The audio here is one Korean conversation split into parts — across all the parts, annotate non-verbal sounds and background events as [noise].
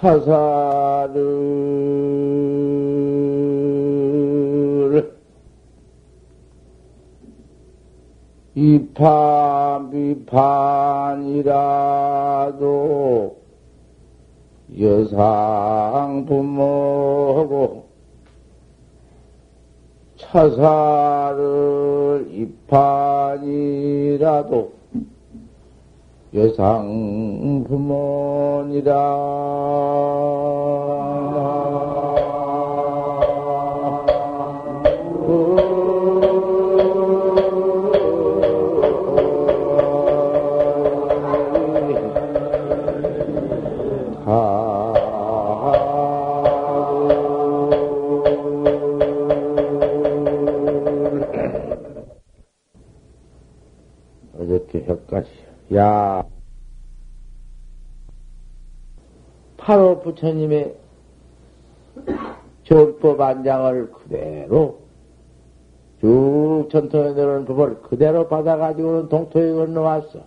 사사를 이판 비판이라도 여상 부모고 차사를 이판이라도 여상 부모니라 어저께 혀까지 야 바로 부처님의 정법 안장을 그대로 쭉 전통에 내려오는 법을 그대로 받아가지고는 동토에 건너왔어.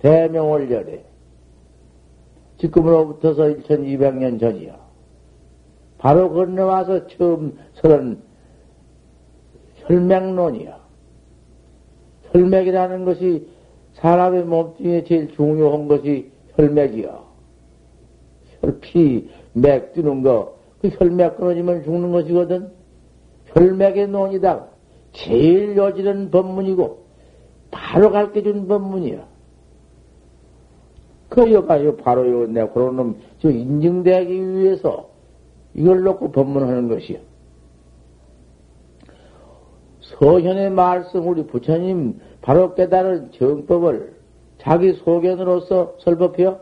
대명월열에. 지금으로부터서 1200년 전이요. 바로 건너와서 처음 서른 혈맥론이요. 혈맥이라는 것이 사람의 몸 중에 제일 중요한 것이 혈맥이요. 혈피, 맥 뛰는 거, 그 혈맥 끊어지면 죽는 것이거든. 혈맥의 논이다. 제일 여지른 법문이고, 바로 가르쳐 준 법문이야. 그 여가요, 바로 요, 내 그런 놈, 저 인증되기 위해서 이걸 놓고 법문하는 것이야. 서현의 말씀, 우리 부처님 바로 깨달은 정법을 자기 소견으로서 설법해요.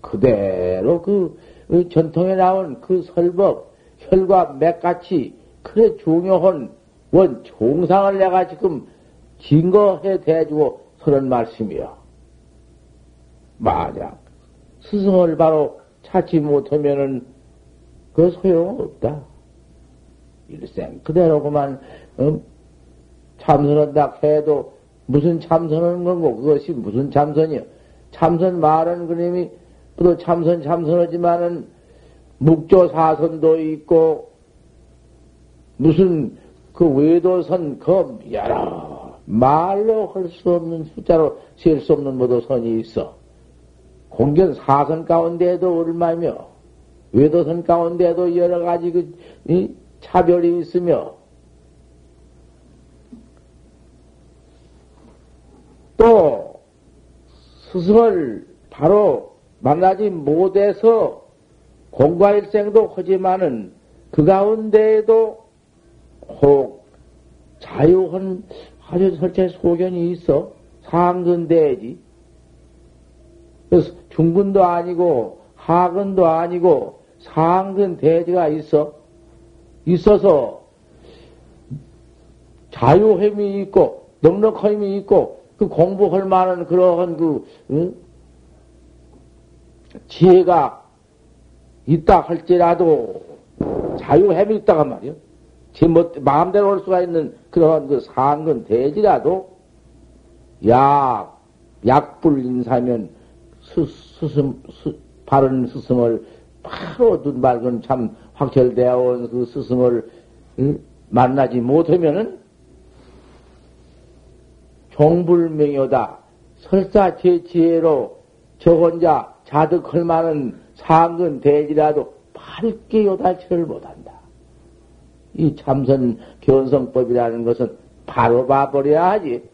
그대로 그, 그 전통에 나온 그 설법, 혈과 맥같이 그래 중요한 원 종상을 내가 지금 증거해 대주고 서는 말씀이요. 만약 스승을 바로 찾지 못하면은 그 소용없다. 일생 그대로 그만 어? 참선한다 해도 무슨 참선하는 건고 그것이 무슨 참선이요? 참선 말은 그림이 또 참선 참선하지만은 묵조 사선도 있고 무슨 그 외도선 그 여러 말로 할 수 없는 숫자로 셀 수 없는 모두 선이 있어. 공견 사선 가운데에도 얼마며 외도선 가운데에도 여러 가지 그 차별이 있으며 또 스승을 바로 만나지 못해서 공과일생도 하지만은 그 가운데에도 혹 자유한 아주 설체 소견이 있어? 상근대지. 그래서 중근도 아니고 하근도 아니고 상근 대지가 있어? 있어서 자유함이 있고 넉넉함이 있고 그 공부할 만한 그러한 그 응? 지혜가 있다 할지라도 자유함이 있다가 말이요. 제 뭐, 마음대로 올 수가 있는 그런 그 상근 대지라도 약, 약불 인사면 스, 스승, 스, 바른 스승을 바로 눈 밝은 참 확철대오한 그 스승을 응? 만나지 못하면은 종불명효다. 설사 제 지혜로 저 혼자 자득할 만한 상근 대지라도 밝게 요달치를 못한다. 이 참선 견성법이라는 것은 바로 봐버려야 하지.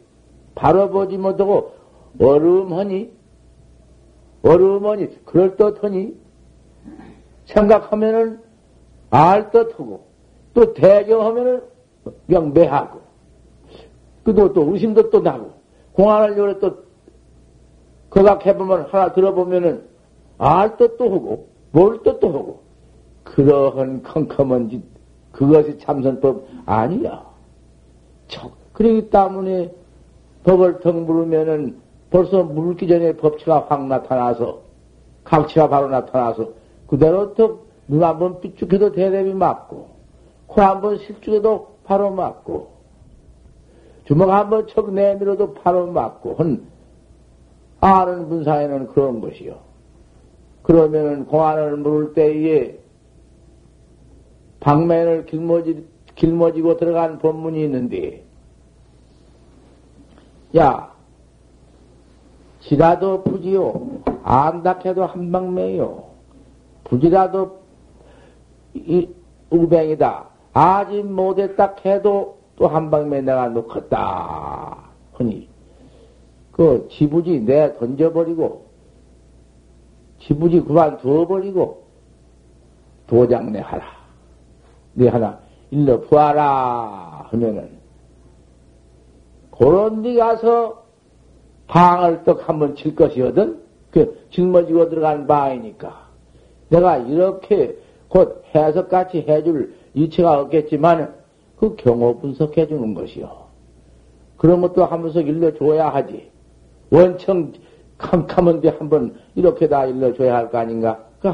바로 보지 못하고 어름하니? 어름하니? 그럴듯하니? 생각하면은 알듯하고 또 대경하면은 매하고 그도 또 의심도 또 나고 공안을 요래 또 거각해보면 하나 들어보면은 알 뜻도 하고 뭘 뜻도 하고 그러한 컴컴한 짓 그것이 참선법 아니야. 그러기 때문에 법을 턱 물으면은 벌써 물기 전에 법치가 확 나타나서 각치가 바로 나타나서 그대로 턱 눈 한번 삐죽해도 대답이 맞고 코 한번 실죽해도 바로 맞고 주먹 한번 척 내밀어도 바로 맞고 한 아는 분사에는 그런 것이요. 그러면은 공안을 물을 때에 방면을 길머지, 길머지고 들어간 법문이 있는데, 야, 지라도 부지요. 안닥해도 한방매요. 부지라도 이, 우뱅이다. 아직 못했다 해도 또 한방매 내가 놓겠다. 하니, 그 지부지 내 던져버리고, 지부지 그만 두어버리고, 도장 내 하라. 내 하나 일러 부하라 하면은, 그런 데 가서 방을 떡 한번 칠 것이거든? 그 짊어지고 들어간 방이니까. 내가 이렇게 곧 해석같이 해줄 이치가 없겠지만, 그 경호 분석해 주는 것이요. 그런 것도 한 번씩 일러줘야 하지. 원청 캄캄한데 한번 이렇게 다 일러줘야 할 거 아닌가? 그,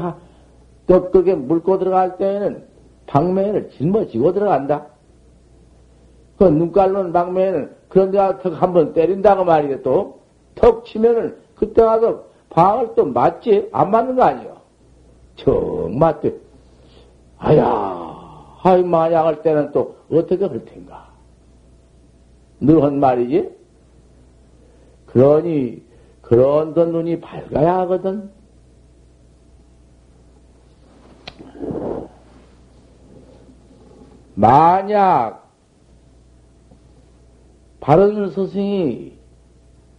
또 그게 물고 들어갈 때에는 방매를 짊어지고 들어간다. 그 눈깔로는 방매는 그런 데가 턱 한번 때린다고 말이야 또. 턱 치면은 그때 가서 방을 또 맞지? 안 맞는 거 아니요? 정 맞대. 아야, 하이 만약 할 때는 또 어떻게 할 텐가? 늘 한 말이지? 그러니, 그런 돈 눈이 밝아야 하거든. 만약 바른 스승이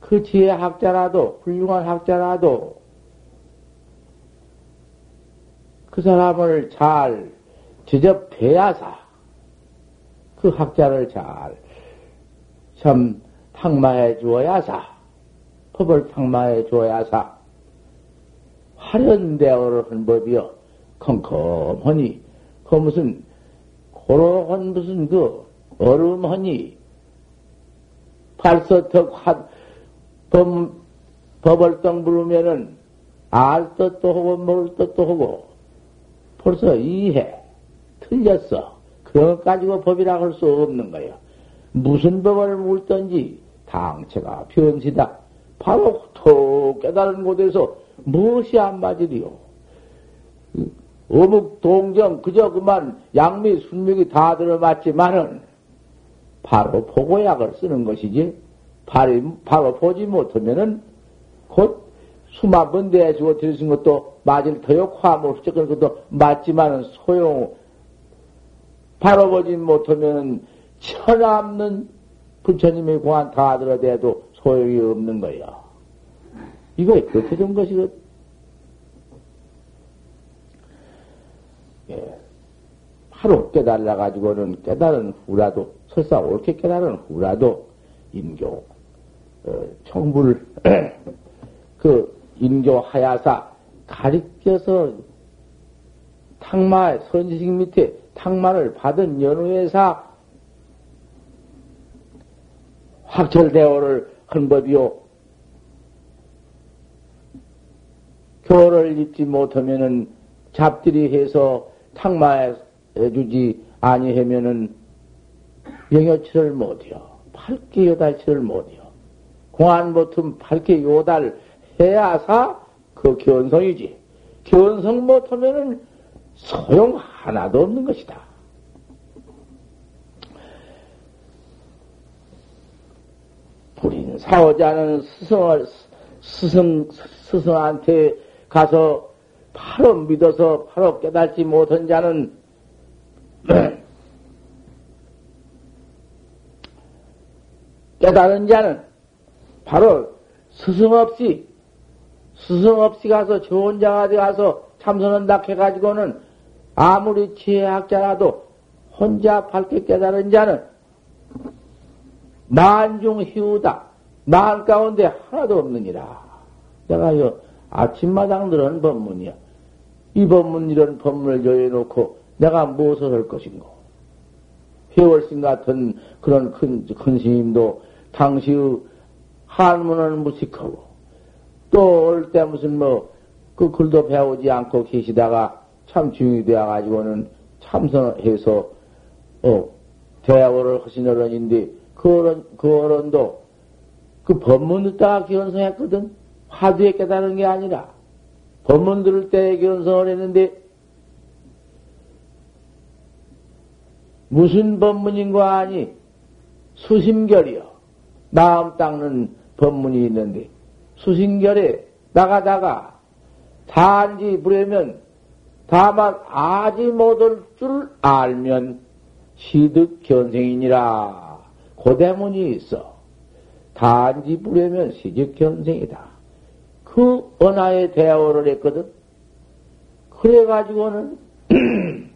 그 지혜 학자라도, 훌륭한 학자라도 그 사람을 잘 지접해야사. 그 학자를 잘 참 탕마해 주어야사. 법을 탕마해 주어야사. 화련 대어를 한 법이여. 컴컴하니 그 무슨 고로한 무슨 그 얼음하니 발서턱 화 법, 법을 떡 부르면은 알 뜻도 하고 먹을 뜻도 하고 벌써 이해 틀렸어. 그런 것 가지고 법이라고 할수 없는 거예요. 무슨 법을 물든지 당체가 변시다. 바로 톡 깨달은 곳에서 무엇이 안 맞으리요? 어묵 동정 그저 그만 양미 순명이 다 들어맞지만은 바로 보고약을 쓰는 것이지 바로, 바로 보지 못하면은 곧 수만 번 내주고 들으신 것도 맞을 터요 화물 흡적은 것도 맞지만은 소용 바로 보지 못하면 천없는 부처님의 공안 다 들어대도 소용이 없는 거야. 이거 그렇게 된 것이거든. 예. 바로 깨달아가지고는 깨달은 후라도, 설사 옳게 깨달은 후라도, 인교, 어, 청불, [clears throat] 그, 인교 하야사, 가리켜서 탕마, 선지식 밑에 탕마를 받은 연후에사 확철대오를 한 법이요. 교를 잊지 못하면은 잡들이 해서 탕마해 주지 아니하면은 영여치를 못해요. 밝게 요달치를 못해요. 공안 못하면 밝게 요달 해야사 그 견성이지. 견성 못하면은 소용 하나도 없는 것이다. 불인 사오자는 스승을, 스승, 스승한테 가서 바로 믿어서 바로 깨닫지 못한 자는 [clears throat] 깨달은 자는 바로 스승 없이 스승 없이 가서 좋은 자가 되 가서 참선한다 해가지고는 아무리 지혜학자라도 혼자 밝게 깨달은 자는 만중 희우다. 만 가운데 하나도 없느니라. 내가 이 아침마당 들은 법문이야. 이 법문 이런 법문을 여해놓고 내가 무엇을 할 것인고. 회월신 같은 그런 큰, 큰 스님도 당시의 한문을 무식하고 또 올 때 무슨 뭐 그 글도 배우지 않고 계시다가 참 중이 되어가지고는 참선해서, 어, 대화를 하신 어른인데, 그 어른, 그 어른도 그 법문 듣다가 기원성했거든? 화두에 깨달은 게 아니라, 법문 들을 때 견성을 했는데, 무슨 법문인가 하니, 수심결이요. 마음 닦는 법문이 있는데, 수심결에 나가다가 단지 부려면 다만 아지 못할 줄 알면 시득 견생이니라. 고대문이 있어. 단지 부려면 시득 견생이다. 그 언하에 대화를 했거든. 그래가지고는 [clears throat]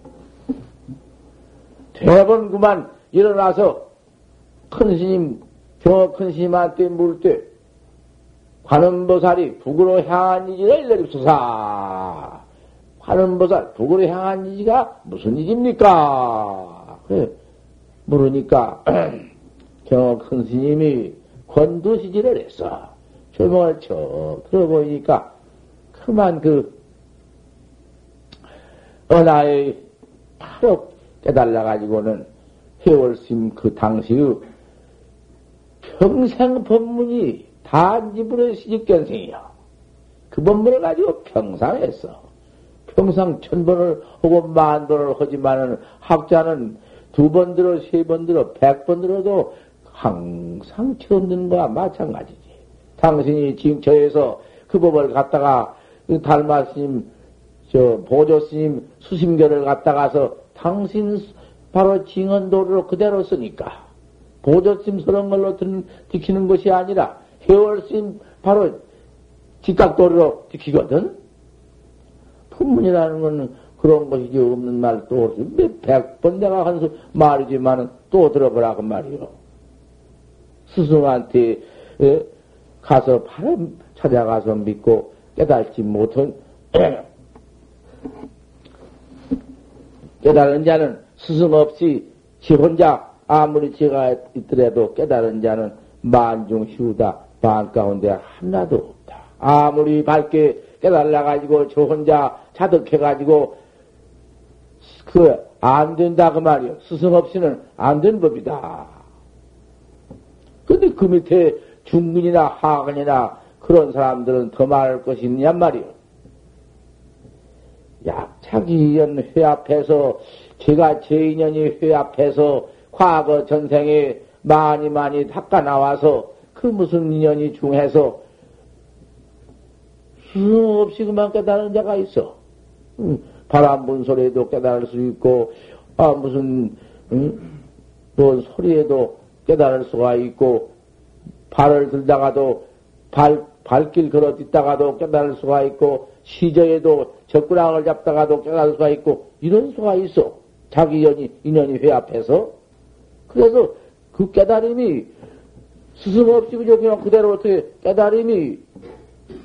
대번 그만 일어나서 큰 스님, 경어 큰 스님한테 물 때, 관음보살이 북으로 향한 이지를 내립소사. 관음보살, 북으로 향한 이지가 무슨 이지입니까? 그래, 물으니까, [clears throat] 경어 큰 스님이 권두시지를 했어. 조명을 척 들어보니까, 그만 그, 은하의 바로 깨달아가지고는 해월심 그 당시의 평생 법문이 단지불의 시집견생이야. 그 법문을 가지고 평상 했어. 평상 천 번을 하고 만 번을 하지만은 학자는 두 번 들어, 세 번 들어, 백 번 들어도 항상 처음 듣는 거와 마찬가지지. 당신이 징처에서 그 법을 갖다가 달마 스님, 저 보조 스님 수심결을 갖다가서 당신 바로 징언도를 그대로 쓰니까 보조 스님스러운 걸로 지키는 것이 아니라 해월 스님 바로 직각도로 지키거든. 품문이라는 것은 그런 것이지 없는 말또 백번 내가 한 말이지만은 또 들어보라고 말이요. 스승한테 가서 바로 찾아가서 믿고 깨달지 못한 [clears throat] 깨달은 자는 스승 없이 지 혼자 아무리 제가 있더라도 깨달은 자는 만중 휴다 반 가운데 하나도 없다. 아무리 밝게 깨달아가지고 저 혼자 자득해가지고 그 안 된다 그 말이요. 스승 없이는 안 된 법이다. 근데 그 밑에 중근이나 하근이나 그런 사람들은 더 말할 것이 있냔 말이요. 약차기연 회합해서 제가 제 인연이 회합해서 과거 전생에 많이 많이 닦아 나와서 그 무슨 인연이 중해서 수 없이 그만 깨달은 자가 있어. 음, 바람 분 소리에도 깨달을 수 있고, 아, 무슨, 음, 또 소리에도 깨달을 수가 있고, 발을 들다가도, 발, 발길 걸어 딛다가도 깨달을 수가 있고, 시저에도 젓구락을 잡다가도 깨달을 수가 있고, 이런 수가 있어. 자기 인연이, 인연이 회합해서. 그래서 그 깨달음이 스승 없이 그냥 그대로 어떻게 깨달음이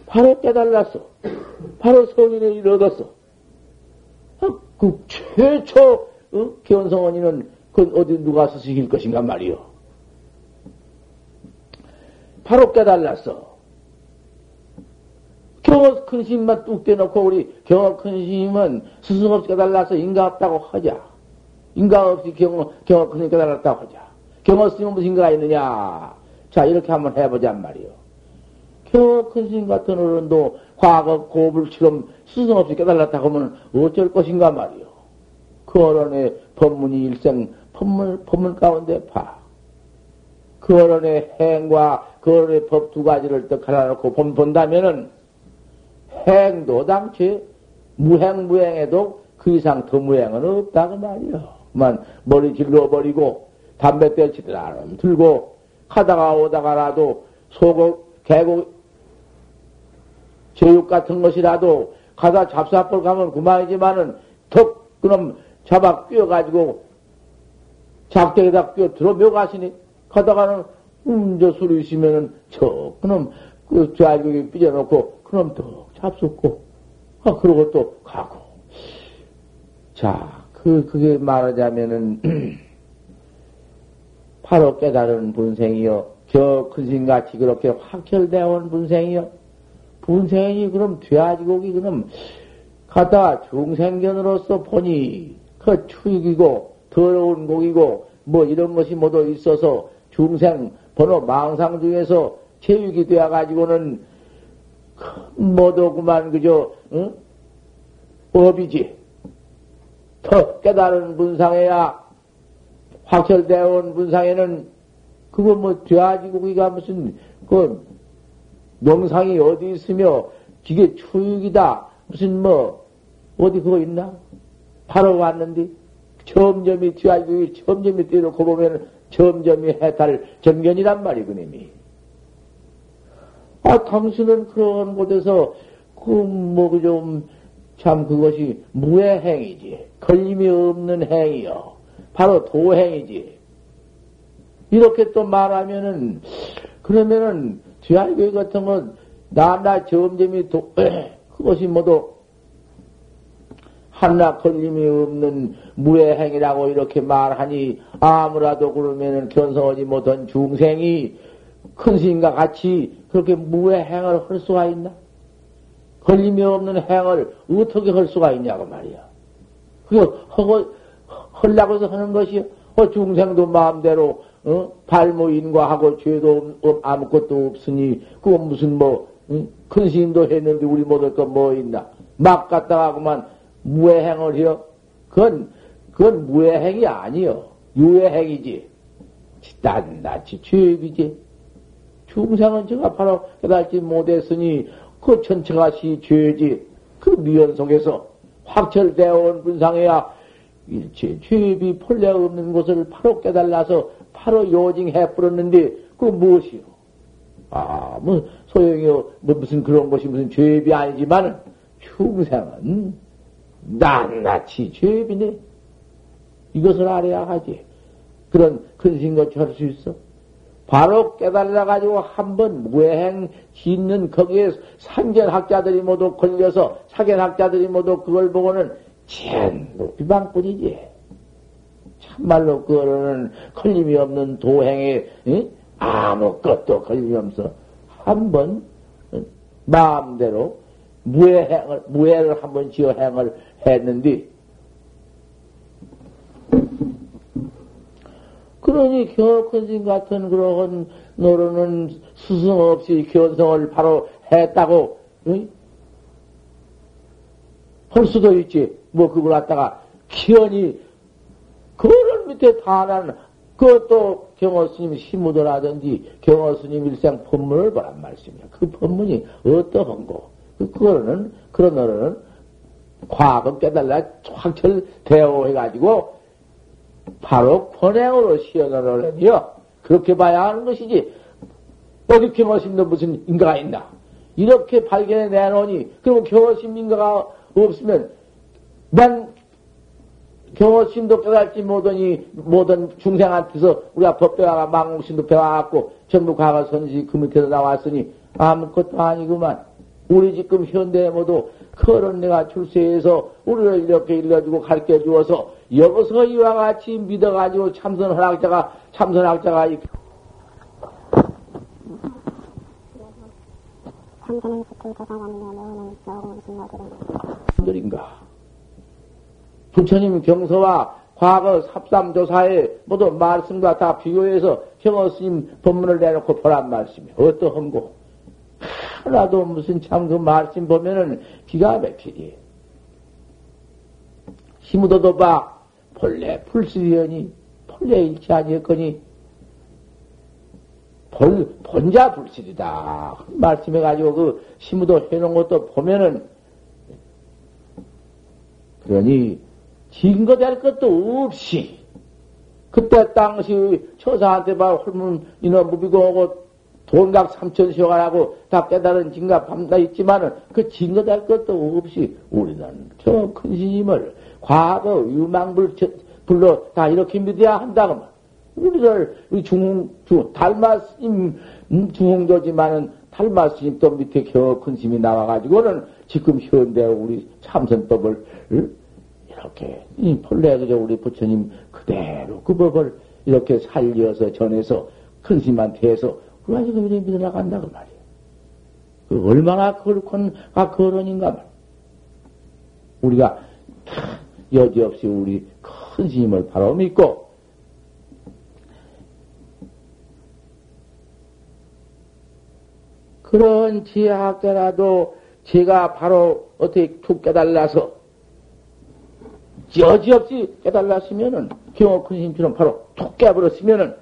바로 깨달았어. 바로 일을 얻었어. 아, 그 최초 어? 견성원이는 그 어디 누가 스승일 것인가 말이요. 바로 깨달았어. 경어 큰 스님만 뚝 떼놓고 우리 경어 큰 스님은 스승 없이 깨달아서 인가 없다고 하자. 인가 없이 경어, 경어 큰 스님 깨달았다고 하자. 경어 스님은 무슨 인가가 있느냐. 자, 이렇게 한번 해보자 말이요. 경어 큰 스님 같은 어른도 과거 고불처럼 스승 없이 깨달았다고 하면 어쩔 것인가 말이요. 그 어른의 법문이 일생 법문, 법문 가운데 봐. 그 어른의 행과 그 어른의 법 두 가지를 또 갈아놓고 본다면은 행도 당최 무행 무행에도 그 이상 더 무행은 없다고 말이요. 만 머리 질러버리고 담배 떼치들 안 들고 가다가 오다가라도 소고 개고 제육 같은 것이라도 가다 잡사볼 가면 그만이지만은 턱 그럼 잡아 끼워가지고 작대에다 끼워 들어 묘가시니 가다가는 음, 저 술이 있으면은 저 그놈 그 좌격이 삐져놓고 그놈 더 잡숫고, 아, 그러고 또 가고. 자, 그, 그게 말하자면은, [clears throat] 바로 깨달은 분생이요. 저 근신같이 그렇게 확철되어 온 분생이요. 분생이 그럼 돼지고기 그럼 가다 중생견으로서 보니 그 추익이고 더러운 고기고 뭐 이런 것이 모두 있어서 중생 번호 망상 중에서 체육이 되어 가지고는 모두 그만 그저 응? 법이지. 더 깨달은 분상에야 확철되어 온 분상에는 그거 뭐 돼지고기가 무슨 그 명상이 어디 있으며 기계 추육이다 무슨 뭐 어디 그거 있나? 바로 왔는데 점점이 돼지고기 점점이 뛰놓고 보면 점점이 해탈 점견이란 말이 그님이. 아 당신은 그런 곳에서 그 뭐 좀 참 그것이 무해행이지 걸림이 없는 행이요. 바로 도행이지. 이렇게 또 말하면은, 그러면은, 뒤알교회 같은 건, 나나 점점이 도, [clears throat] 그것이 모두, 하나 걸림이 없는 무해행이라고 이렇게 말하니, 아무라도 그러면은 견성하지 못한 중생이 큰 스님과 같이 그렇게 무해행을 할 수가 있나? 걸림이 없는 행을 어떻게 할 수가 있냐고 말이야. 그거 하고, 헐라고 해서 하는 것이요. 어, 중생도 마음대로, 어, 발모 인과 하고 죄도 없, 아무것도 없으니, 그거 무슨 뭐, 응? 큰 스님도 했는데 우리 못할 거 뭐 있나. 막 갔다가 그만 무해행을 해요. 그건, 그건 무해행이 아니요. 유해행이지. 낱낱이 죄이지. 중생은 제가 바로 깨달지 못했으니, 그 전체가 시 죄지. 그 미연 속에서 확철되어 온 분상에야 일체 죄비 본래 없는 것을 바로 깨달아서 바로 요징해 뿌렸는데 그 무엇이요? 아, 뭐 소용이요. 뭐 무슨 그런 것이 무슨 죄비 아니지만 충생은 낱낱이 죄비네. 이것을 알아야 하지. 그런 근심같이 할수 있어. 바로 깨달아 가지고 한번 무행 짓는 거기에 상견학자들이 모두 걸려서 사견학자들이 모두 그걸 보고는 전부 비방뿐이지. 참말로 그거는 걸림이 없는 도행에 응? 아무것도 걸림이 없어. 한번 마음대로 무해행을 무해를 한번 지어 행을 했는데 그러니 겨큰신 같은 그러한 노릇은 스승 없이 견성을 바로 했다고 응? 할 수도 있지. 뭐 그걸 갖다가 그런 밑에 다나는 그것도 경호 스님 시무도라든지 경호 스님 일생 법문을 보란 말씀이야. 그 법문이 어떠한고? 그, 그거는 그런 노래는 과거 깨달라 확철 대오해가지고 바로 권행으로 시연을 하며 그렇게 봐야 하는 것이지 어디 경호심도 무슨 인가가 있나? 이렇게 발견해 내놓으니 그러면 경호심 인가가 없으면 난 경호심도 깨달지 못하니 모든 중생한테서 우리가 법배와가 망공심도 배워갖고 전부 과거 선지 그 밑에서 나왔으니 아무것도 아니구만. 우리 지금 현대에 모두 그런 내가 출세해서 우리를 이렇게 일러주고 가르쳐 주어서 여기서 이와 같이 믿어가지고 참선학자가 참선학자가 참선은 스킬 조사관이며 너는 너는 신노들은 들인가 부처님 경서와 과거 삽삼조사에 모두 말씀과 다 비교해서 경어 스님 법문을 내놓고 보란 말씀이 어떠한고? 하나도 무슨 참 그 말씀 보면은 기가 막히지. 힘으로도 봐. 본래 불실이여니, 본래 일치 아니었거니, 본, 본자 불실이다. 말씀해가지고 그 힘으로 해놓은 것도 보면은, 그러니, 증거될 것도 없이 그때 당시 처사한테 봐 홀문 이놈 무비고 오고 돈각 삼천 시어가라고 다 깨달은 증가 밤다 있지만은 그 증거될 것도 없이 우리는 저 큰 스님을 과거 유망불 불러 다 이렇게 믿어야 한다고 말. 우리를 우리 중흥 중 달마 스님 음, 중흥조지만은 달마 스님 또 밑에 겨 큰 스님이 나와가지고는 지금 현대 우리 참선법을 이렇게 이 본래 그저 우리 부처님 그대로 그 법을 이렇게 살려서 전해서 큰 스님한테 해서 우리가 지금 이렇게 믿어나간다 그 말이에요. 그 얼마나 그렇건 아 거론인가 말. 우리가 여지없이 우리 큰 스님을 바로 믿고 그런 지혜학자라도 제가 바로 어떻게 툭 깨달라서 여지없이 깨달았으면은 경호 큰 힘처럼 바로 툭 깨버렸으면은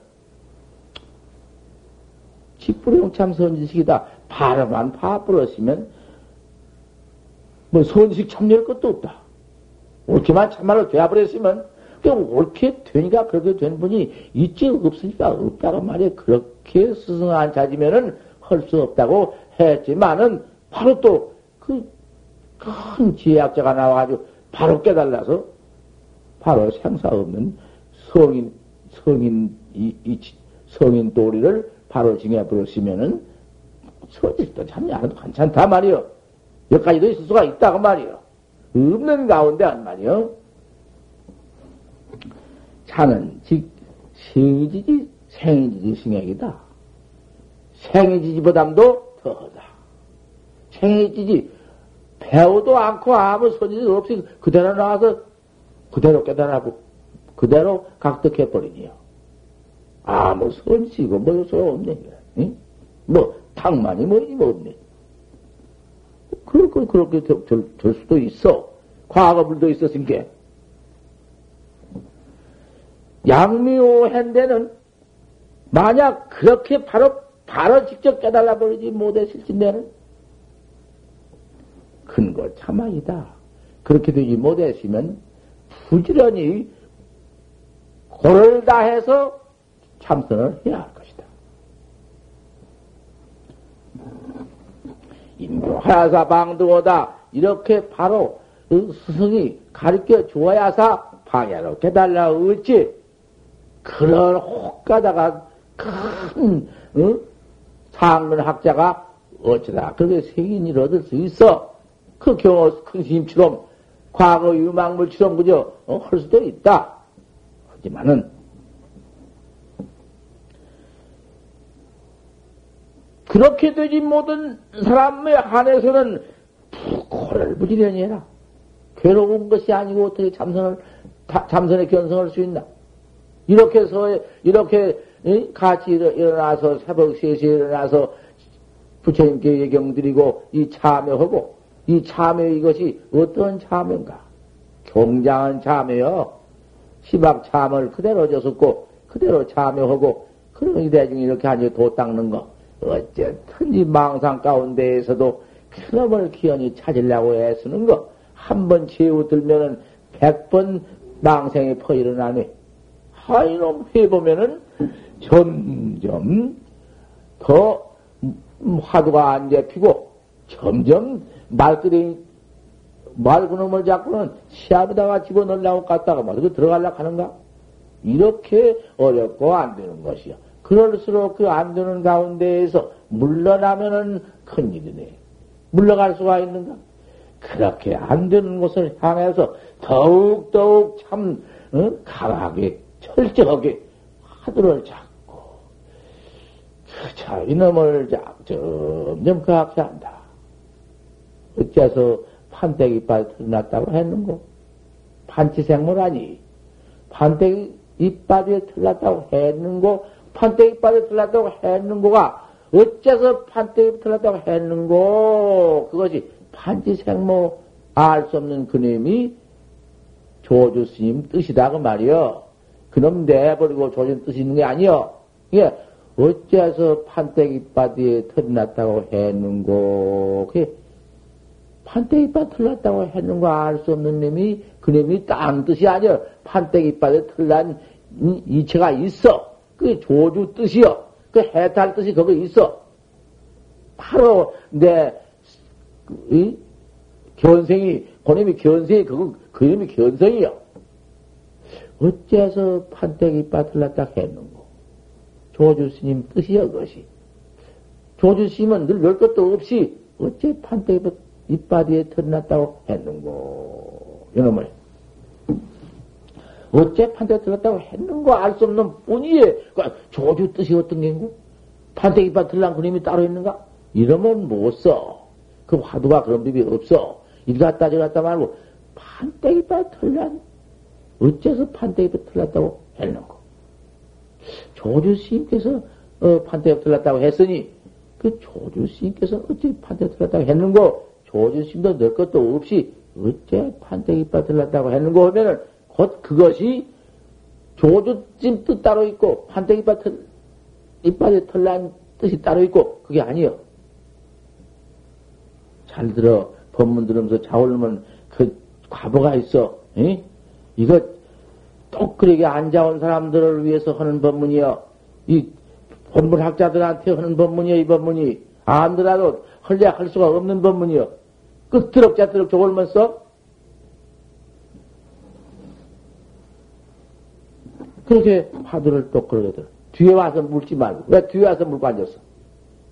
직불용참 선지식이다. 바로만 파버렸으면 뭐 선식 참여할 것도 없다. 옳게만 참말로 되어버렸으면 옳게 되니까 그렇게 된 분이 있지 없으니까 없다고 말이야. 그렇게 스승한 자지면은 할 수 없다고 했지만은 바로 또 그 큰 지혜학자가 나와가지고 바로 깨달아서 바로 생사 없는 성인 성인 이, 이 성인 도리를 바로 징해버렸으면은 서지도 참여 안 해도 괜찮다 말이요. 여기까지도 있을 수가 있다고 말이요. 없는 가운데 안 말이요. 자는 즉 생이지지 생이지지 승액이다. 생이지지보담도 더하다. 생이지지 배우도 않고 아무 소질이 없이 그대로 나와서 그대로 깨달아고 그대로 각득해버리니요. 아무 선지고 뭐 소용없네. 응? 뭐 탕만이 뭐니 뭐 없네. 그렇게 그렇게 될, 될 수도 있어. 과거물도 있었으니까. 양미오한데는 만약 그렇게 바로 바로 직접 깨달아 버리지 못했을진데는 근거 참아이다. 그렇게 되지 못했으면 부지런히 고를 다해서 참선을 해야 할 것이다. 인도하야사 방등오다 이렇게 바로 그 스승이 가르쳐 주어야사 방야로 깨달라 어찌 그런 혹가다가 큰 어? 상문학자가 어쩌다 그렇게 생인을 얻을 수 있어 그 경우 큰 스님처럼 과거 유망물처럼 그저 어, 할 수도 있다. 하지만은 그렇게 되지 못한 사람에 한해서는 고를 부지런히 해라. 괴로운 것이 아니고 어떻게 참선을 참선에 견성할 수 있나? 이렇게 해서 이렇게 같이 일어나서 새벽 3시에 일어나서 부처님께 예경 드리고 이 참여하고 이 참여 이것이 어떤 참여인가? 경장한 참여요. 시박 참을 그대로 줬었고 그대로 참여하고 이 대중이 이렇게 앉아 도 닦는 거 어쨌든 이 망상 가운데에서도 큰놈을 기연히 찾으려고 애쓰는 거 한번 채우 들면은 백 번 망생이 퍼 일어나네. 하이놈 해보면은 점점 더 화두가 안 잡히고 점점 말그이 맑은 놈을 잡고는 시합에다가 집어넣으려고 갔다가 뭐, 어떻게 들어가려고 하는가? 이렇게 어렵고 안 되는 것이요. 그럴수록 그 안 되는 가운데에서 물러나면은 큰일이네. 물러갈 수가 있는가? 그렇게 안 되는 곳을 향해서 더욱더욱 참, 어? 강하게, 철저하게 하두를 잡고, 그 자, 이놈을 잡, 점점 그악게 한다. 어째서 판때기 이빨 틀어놨다고 했는고? 판치생물 아니? 판때기 이빨에 틀렸다고 했는고? 판때기 이빨에 틀렸다고 했는고가 어째서 판때기 틀렸다고 했는고? 그것이 판치생모 알 수 없는 그놈이 조주 스님 뜻이다 그 말이여. 그놈 내버리고 조주 뜻이 있는 게 아니여. 이게 어째서 판때기 이빨에 틀어놨다고 했는고? 그게 판때기빨 틀렸다고 했는 거 알 수 없는 놈이 그 놈이 딴 뜻이 아니야. 판때기빨에 틀난 이체가 있어. 그게 조주 뜻이요. 그 해탈 뜻이 거기 있어. 바로 내 이, 견생이 그놈이 견생이 그거 그놈이 견성이요. 어째서 판때기빨 틀렸다 했는고? 조주 스님 뜻이요 그것이. 조주 스님은 늘 별 것도 없이 어째 판때기빨 이빨이에 털났다고 했는고, 이놈을. 어째 판대 들었다고 했는고 알 수 없는 뿐이에, 그러니까 조주 뜻이 어떤 게고? 판대 이빨 들란 그림이 따로 있는가? 이러면 못 써. 그 화두가 그런 법이 없어. 일 갔다 저 갔다 말고, 판대 이빨 털란, 어째서 판대 이빨 털났다고 했는고? 조주 스님께서, 어, 판대 털났다고 했으니, 그 조주 스님께서는 어찌 판대 들었다고 했는고, 조주스님도 늘 것도 없이 어째 판대 이빨 들었다고 했는고 하면은 곧 그것이 조주찜 뜻 따로 있고, 이빨 털, 이빨에 털난 뜻이 따로 있고, 그게 아니요. 잘 들어, 법문 들으면서 자올르면 그 과보가 있어. 에? 이거 똑그러게 앉아온 사람들을 위해서 하는 법문이요. 이 법문학자들한테 하는 법문이요, 이 법문이. 안더라도 헐래 할 수가 없는 법문이요. 끝드럭 짜드럭 조글면서 그렇게 화두를 똑그러거든. 뒤에 와서 물지 말고. 왜 뒤에 와서 물고 앉았어?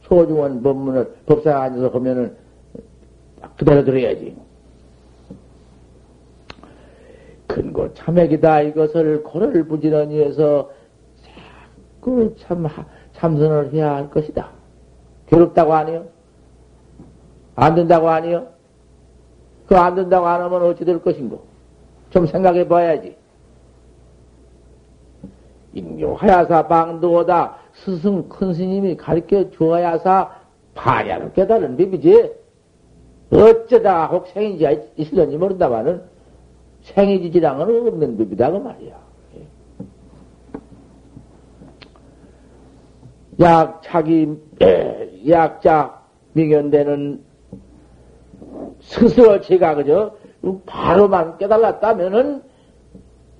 소중한 법문을 법사가 앉아서 하면은 그대로 들어야지. 근고 참액이다 이것을 고를 부지런히 해서 그참 참선을 해야 할 것이다. 괴롭다고 아니요? 안 된다고 아니요? 그 안 된다고 안 하면 어찌 될 것인고? 좀 생각해 봐야지. 인교하야사 방도다 스승 큰 스님이 가르쳐 주어야사 바야를 깨달은 법이지. 어쩌다가 혹 생인지 있을런지 모른다마는 생이지지랑은 없는 법이다 그 말이야. 약차기 약자 명연되는 스스로 제가 그저 바로만 깨달았다면은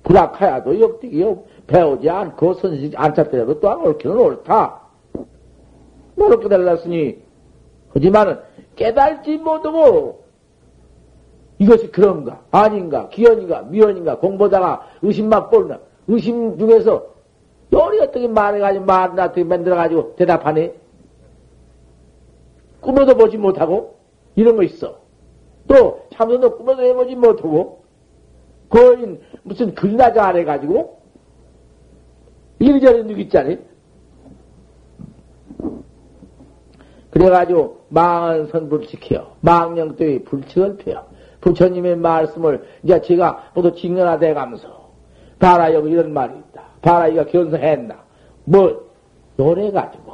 불악하야도 역득이요 배우지 않고 선식 안 찾더라도 또한 옳기는 옳다. 뭐로 깨달았으니 하지만은 깨달지 못하고 이것이 그런가 아닌가 기연인가 미연인가 공보다가 의심만 뽀르나 의심 중에서 요리 어떻게 말해가지고 말을 어떻게 만들어가지고 대답하네? 꿈에도 보지 못하고 이런 거 있어. 또 참선도 꿈에도 해보지 못하고 거인 무슨 글나자 안 해가지고 이리저리 누기있잖니 그래가지고 망은 선불지켜 망령도의 불칙을 펴 부처님의 말씀을 이제 제가 모두 직면화돼 가면서 봐라 여기 이런 말이 있다. 봐라 이거 견성했나. 뭐 요래가지고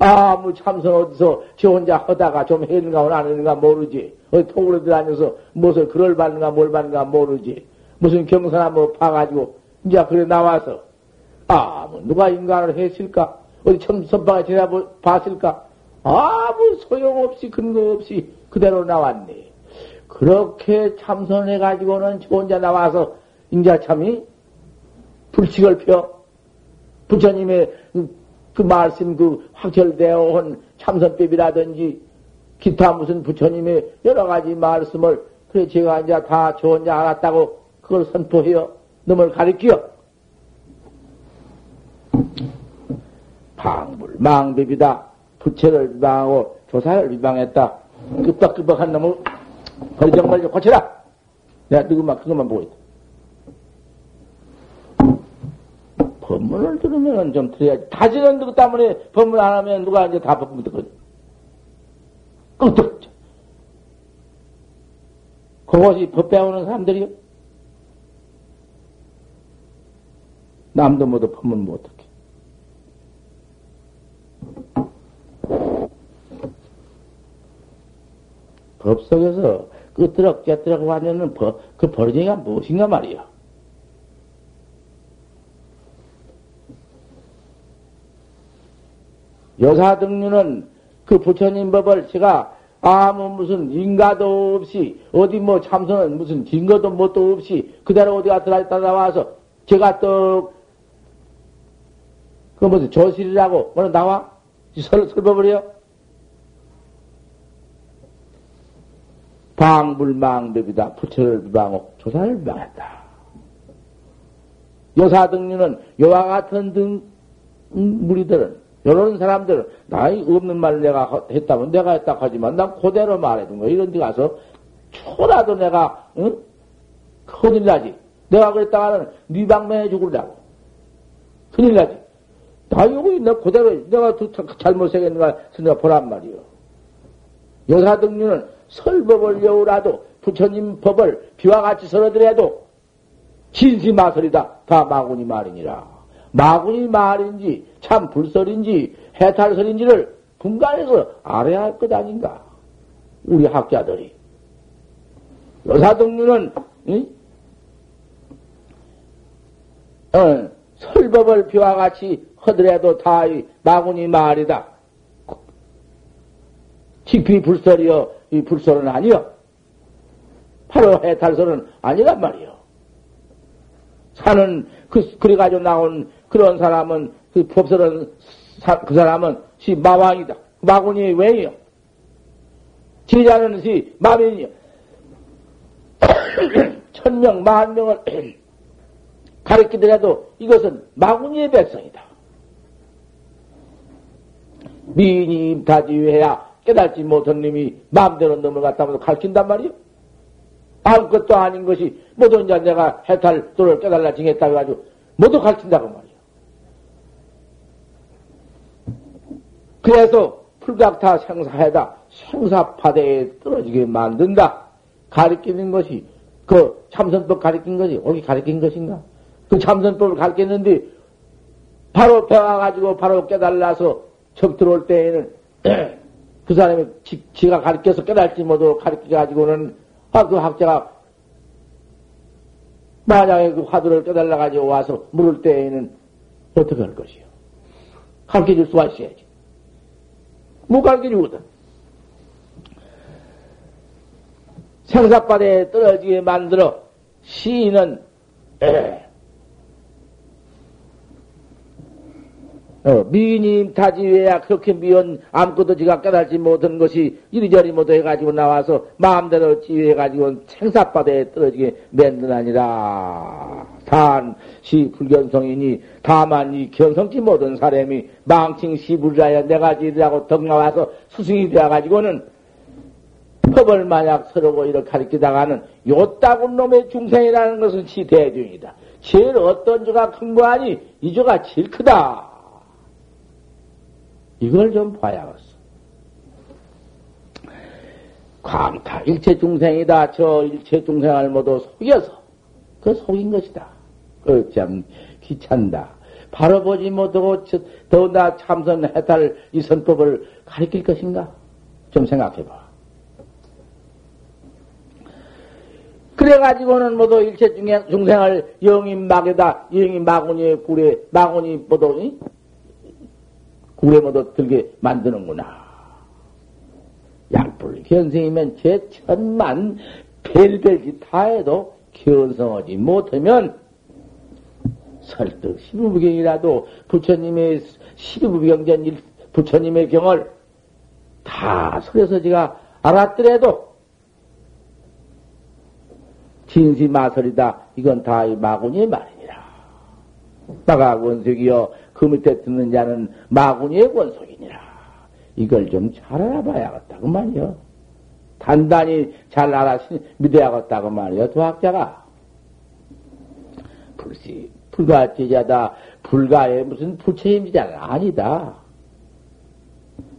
아무 참선 어디서 저 혼자 하다가 좀 했는가 안 했는가 모르지. 어디 통으로 들어다녀서 무엇을 글을 받는가 뭘 받는가 모르지. 무슨 경선나 뭐 봐가지고 이제 그래 나와서 아 뭐 누가 인간을 했을까? 어디 참 선방에 지나봤을까? 아무 소용없이 근거 없이 그대로 나왔네. 그렇게 참선해가지고는 저 혼자 나와서 인자 참이 불칙을 펴 부처님의 그 말씀 그 확철되어 온 참선법이라든지 기타 무슨 부처님의 여러 가지 말씀을 그래 제가 이제 다 저 혼자 알았다고 그걸 선포해요. 놈을 가리켜. 방불 망법이다. 부처를 비방하고 조사를 비방했다. 끄덕끄덕한 놈을 버리정말 좀 고쳐라! 내가 누구만 그것만 보고 있다. 법문을 들으면 좀 들어야지. 다지는 것 때문에 법문 안 하면 누가 이제 다 법문 듣거든. 끄덕. 그것이 법 배우는 사람들이요. 남도 모두 법문 못 듣게. 법 속에서 끄트럭 째트럭 하면은 그 버리지가 무엇인가 말이야. 여사 등류는 그 부처님 법을 제가 아무 무슨 인가도 없이 어디 뭐 참선은 무슨 증거도 뭣도 없이 그대로 어디가 들어있다 나와서 제가 또 그 무슨 조실이라고 뭐는 나와 설 설법을해요. 방불망법이다. 부처를 비방하고 조사를 비방했다. 여사 등류는 여와 같은 등 무리들은 이런 사람들은 나이 없는 말을 내가 했다면 내가 했다 하지만 난 그대로 말해준 거야. 이런 데 가서 초라도 내가 응? 큰일 나지. 내가 그랬다가는 네 방면에 죽으려고. 큰일 나지. 나 여기 내 그대로 내가 잘못 생겼는가 생각 보란 말이요. 여사 등류는 설법을 여우라도 부처님 법을 비와 같이 설어드려도 진시마설이다. 다 마구니 말이니라. 마군이 말인지, 참 불설인지, 해탈설인지를 분간해서 알아야 할 것 아닌가. 우리 학자들이. 여사동류는, 응? 어, 설법을 비와 같이 하더라도 다 마군이 말이다. 깊이 불설이여, 이 불설은 아니여. 바로 해탈설은 아니란 말이요. 사는, 그, 그래가지고 나온 그런 사람은, 그 법설은, 사, 그 사람은 시 마왕이다. 마군이 왜요? 제자는 시 마민이요. [coughs] 천명, 만명을 [coughs] 가르치더라도 이것은 마군이의 백성이다. 미인이 다지해야 깨닫지 못한 놈이 마음대로 놈을 갖다 모 가르친단 말이요. 아무것도 아닌 것이 모두 이제 내가 해탈 도를 깨달라 징했다 해가지고 모두 가르친다고 말이요. 그래서 풀각타 생사해다 생사파대에 떨어지게 만든다. 가르치는 것이 그 참선법 가르친 것이 옳게 가르친 것인가? 그 참선법을 가르쳤는데 바로 배워가지고 바로 깨달라서 적 들어올 때에는 [clears throat] 그 사람이 지, 지가 가르쳐서 깨달지 못하고 가르쳐가지고는 아, 그 학자가 만약에 그 화두를 깨달아가지고 와서 물을 때에는 어떻게 할 것이요? 가르쳐 줄 수가 있어야지. 못 가르쳐 주거든. 생사바다에 떨어지게 만들어 시인은 에, 어, 미님 타지외야 그렇게 미운 아무것도 지가 깨달지 못한 것이 이리저리 모두 해가지고 나와서 마음대로 지휘해가지고 생사바다에 떨어지게 만드나니라. 단, 시 불견성이니 다만 이 견성치 못한 사람이 망칭 시불자야 내가 지으라고 덕 나와서 스승이 되어가지고는 법을 만약 서로고 이렇게 가르치다가는 요따군 놈의 중생이라는 것은 시대중이다. 제일 어떤 조가 큰 거 아니 이 조가 제일 크다. 이걸 좀 봐야겠어. 광타 일체 중생이다. 저 일체 중생을 모두 속여서 그 속인 것이다. 그참 귀찬다. 바로 보지 못하고 더나 참선 해탈 이 선법을 가르칠 것인가? 좀 생각해봐. 그래가지고는 모두 일체 중생을 영이 막에다, 영이 마구니 굴에, 마구니 모두, 모두 들게 만드는구나. 약불 견성이면 제 천만 별별짓 다 해도 견성하지 못하면 설득 시부부경이라도 부처님의 시부부경전 부처님의 경을 다 속여서 제가 알았더라도 진시 마설이다. 이건 다 이 마구니의 말이니 라. 마가 원석이여 그 밑에 듣는 자는 마구니의 원석이니라. 이걸 좀 잘 알아봐야겠다. 그 말이요. 단단히 잘 알아 믿어야겠다. 그 말이요. 도학자가. 불시, 불가제자다. 불가의 무슨 부처임이잖아. 아니다.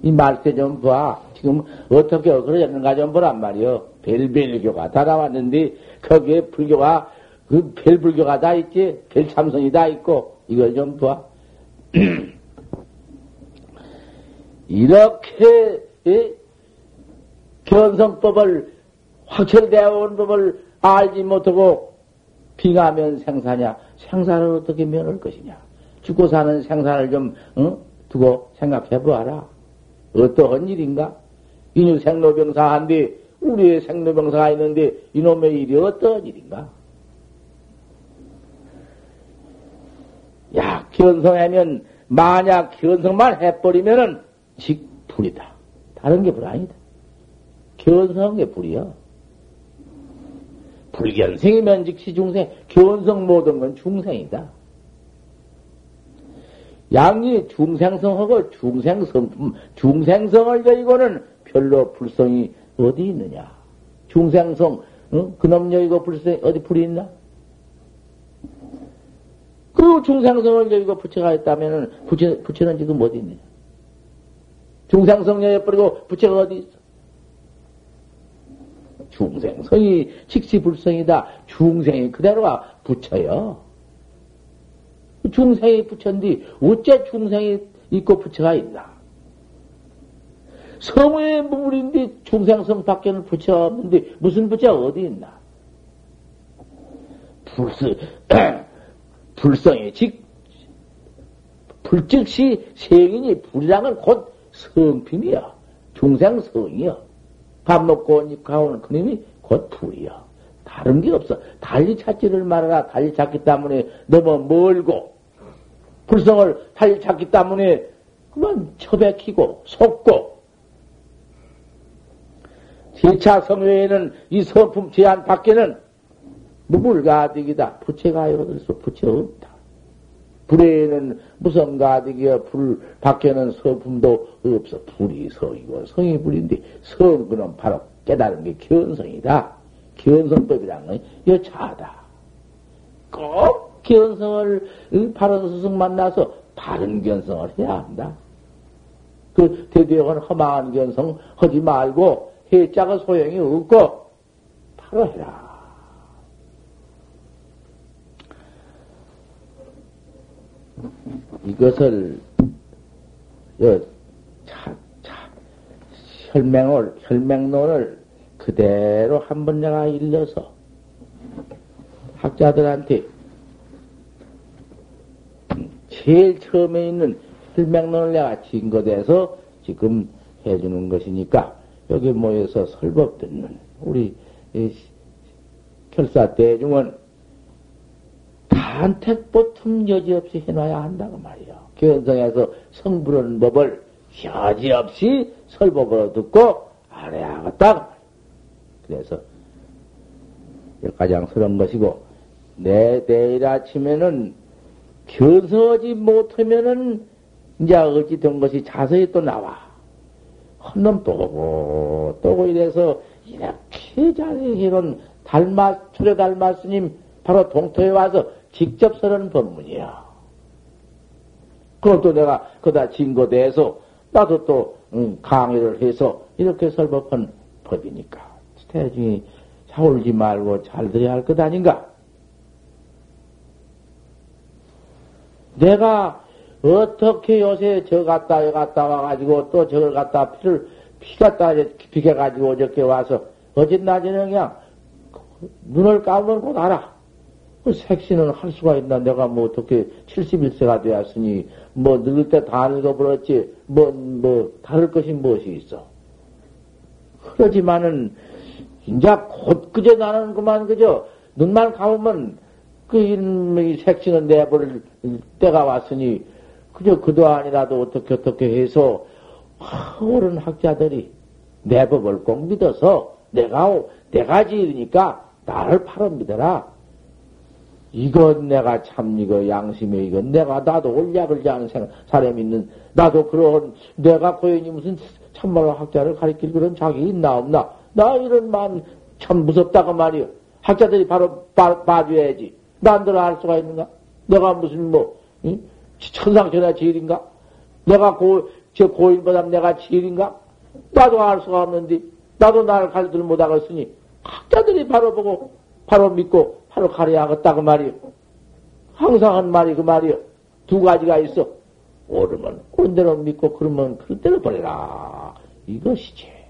이 말세 좀 봐. 지금 어떻게 그러졌는가 좀 보란 말이요. 벨벨교가 다 나왔는데, 거기에 불교가, 그 별불교가 다 있지, 별참선이 다 있고, 이걸 좀 봐. [clears throat] 이렇게 예? 견성법을 확철되어 온 법을 알지 못하고 빙하면 생사냐 생사를 어떻게 면할 것이냐 죽고 사는 생사를 좀 어? 두고 생각해 보아라 어떠한 일인가 이놈 생로병사 한데 우리의 생로병사가 있는데 이놈의 일이 어떠한 일인가 야 견성하면 만약 견성만 해버리면은 직 불이다. 다른 게 불 아니다. 견성한 게 불이야. 불견생이면 즉시 중생, 견성 모든 건 중생이다. 양이 중생성하고 중생성, 중생성을 가지고는 별로 불성이 어디 있느냐. 중생성, 응? 그놈 여기고 불성이 어디 불이 있나? 그 중생성을 여기고 부처가 있다면은 부처, 부처는 지금 어디 있느냐? 중생성녀에 버리고 부처가 어디 있어? 중생성이 직시불성이다. 중생이 그대로가 부처요. 중생이 부처인데 어째 중생이 있고 부처가 있나? 성의 무물인데 중생성 밖에는 부처가 없는데 무슨 부처가 어디 있나? 불스, [clears throat] 불성이 즉, 불즉시 생이니 불이랑은 곧 성품이야. 중생성이야. 밥 먹고 입 가오는 그놈이 곧 불이야. 다른 게 없어. 달리 찾지를 말아라. 달리 찾기 때문에 너무 멀고, 불성을 달리 찾기 때문에 그만 처백히고, 속고, 제차 성외에는 이 성품 제한 밖에는 무불가득이다. 부채가요. 그래서 부채 없다. 불에는 무슨 가득이여 불 밖에는 성품도 없어. 불이 성이고 성이 불인데 성 그는 바로 깨달은 게 견성이다. 견성법이란 건 여차하다. 꼭 견성을 바른 스승 만나서 바른 견성을 해야 한다. 그 대대역은 허망한 견성 하지 말고 해자가 소용이 없고 바로 해라. 이것을 차, 차, 혈맹을 혈맹론을 그대로 한 번 내가 일러서 학자들한테 제일 처음에 있는 혈맹론을 내가 증거돼서 지금 해주는 것이니까 여기 모여서 설법 듣는 우리 결사 대중은 단택보틈 여지없이 해놔야 한다고 말이요. 견성에서 성부르는 법을 여지없이 설법으로 듣고 알아야겠다. 그래서 가장 서러운 것이고 내 내일 아침에는 견성하지 못하면은 이제 어찌 된 것이 자세히 또 나와. 헌놈 또 오고, 또 오고 이래서 이렇게 잘해놓은 달마, 출애 달마 스님 바로 동토에 와서 직접 서는 법문이야. 그것도 내가 그다 증거대해서 나도 또 음, 강의를 해서 이렇게 설법한 법이니까. 대중이 자울지 말고 잘 들어야 할 것 아닌가? 내가 어떻게 요새 저 갔다 여 갔다 와가지고 또 저걸 갔다 피를 피 갔다 비켜가지고 어저께 와서 어제 낮에는 그냥 눈을 감으면 곧 알아. 그 색신은 할 수가 있나? 내가 뭐 어떻게 71세가 되었으니 뭐 늙을 때 다 늙어버렸지 뭐, 뭐 다를 것이 무엇이 있어. 그러지만은 이제 곧 그저 나는 그만 그저 눈만 감으면 그 이름이 색신은 내버릴 때가 왔으니 그저 그도 아니라도 어떻게 어떻게 해서 옳은 학자들이 내 법을 꼭 믿어서 내가 내가 지으니까 나를 팔아 믿어라. 이건 내가 참 이거 양심에 이건 내가 나도 올약을 지하는 사람이 있는 나도 그런 내가 고연이 무슨 참말로 학자를 가리킬 그런 자기 있나 없나 나 이런 마음 참 무섭다고 말이요 학자들이 바로 봐, 봐줘야지 난들 알 수가 있는가 내가 무슨 뭐 응? 천상천하 제일인가? 내가 고, 저 고인보다 내가 제일인가? 나도 알 수가 없는데, 나도 나를 가르들 못하겠으니, 학자들이 바로 보고, 바로 믿고, 바로 가려야겠다, 그 말이요. 항상 한 말이 그 말이요. 두 가지가 있어. 옳으면 옳은 대로 믿고, 그러면 그런 대로 버려라. 이것이지.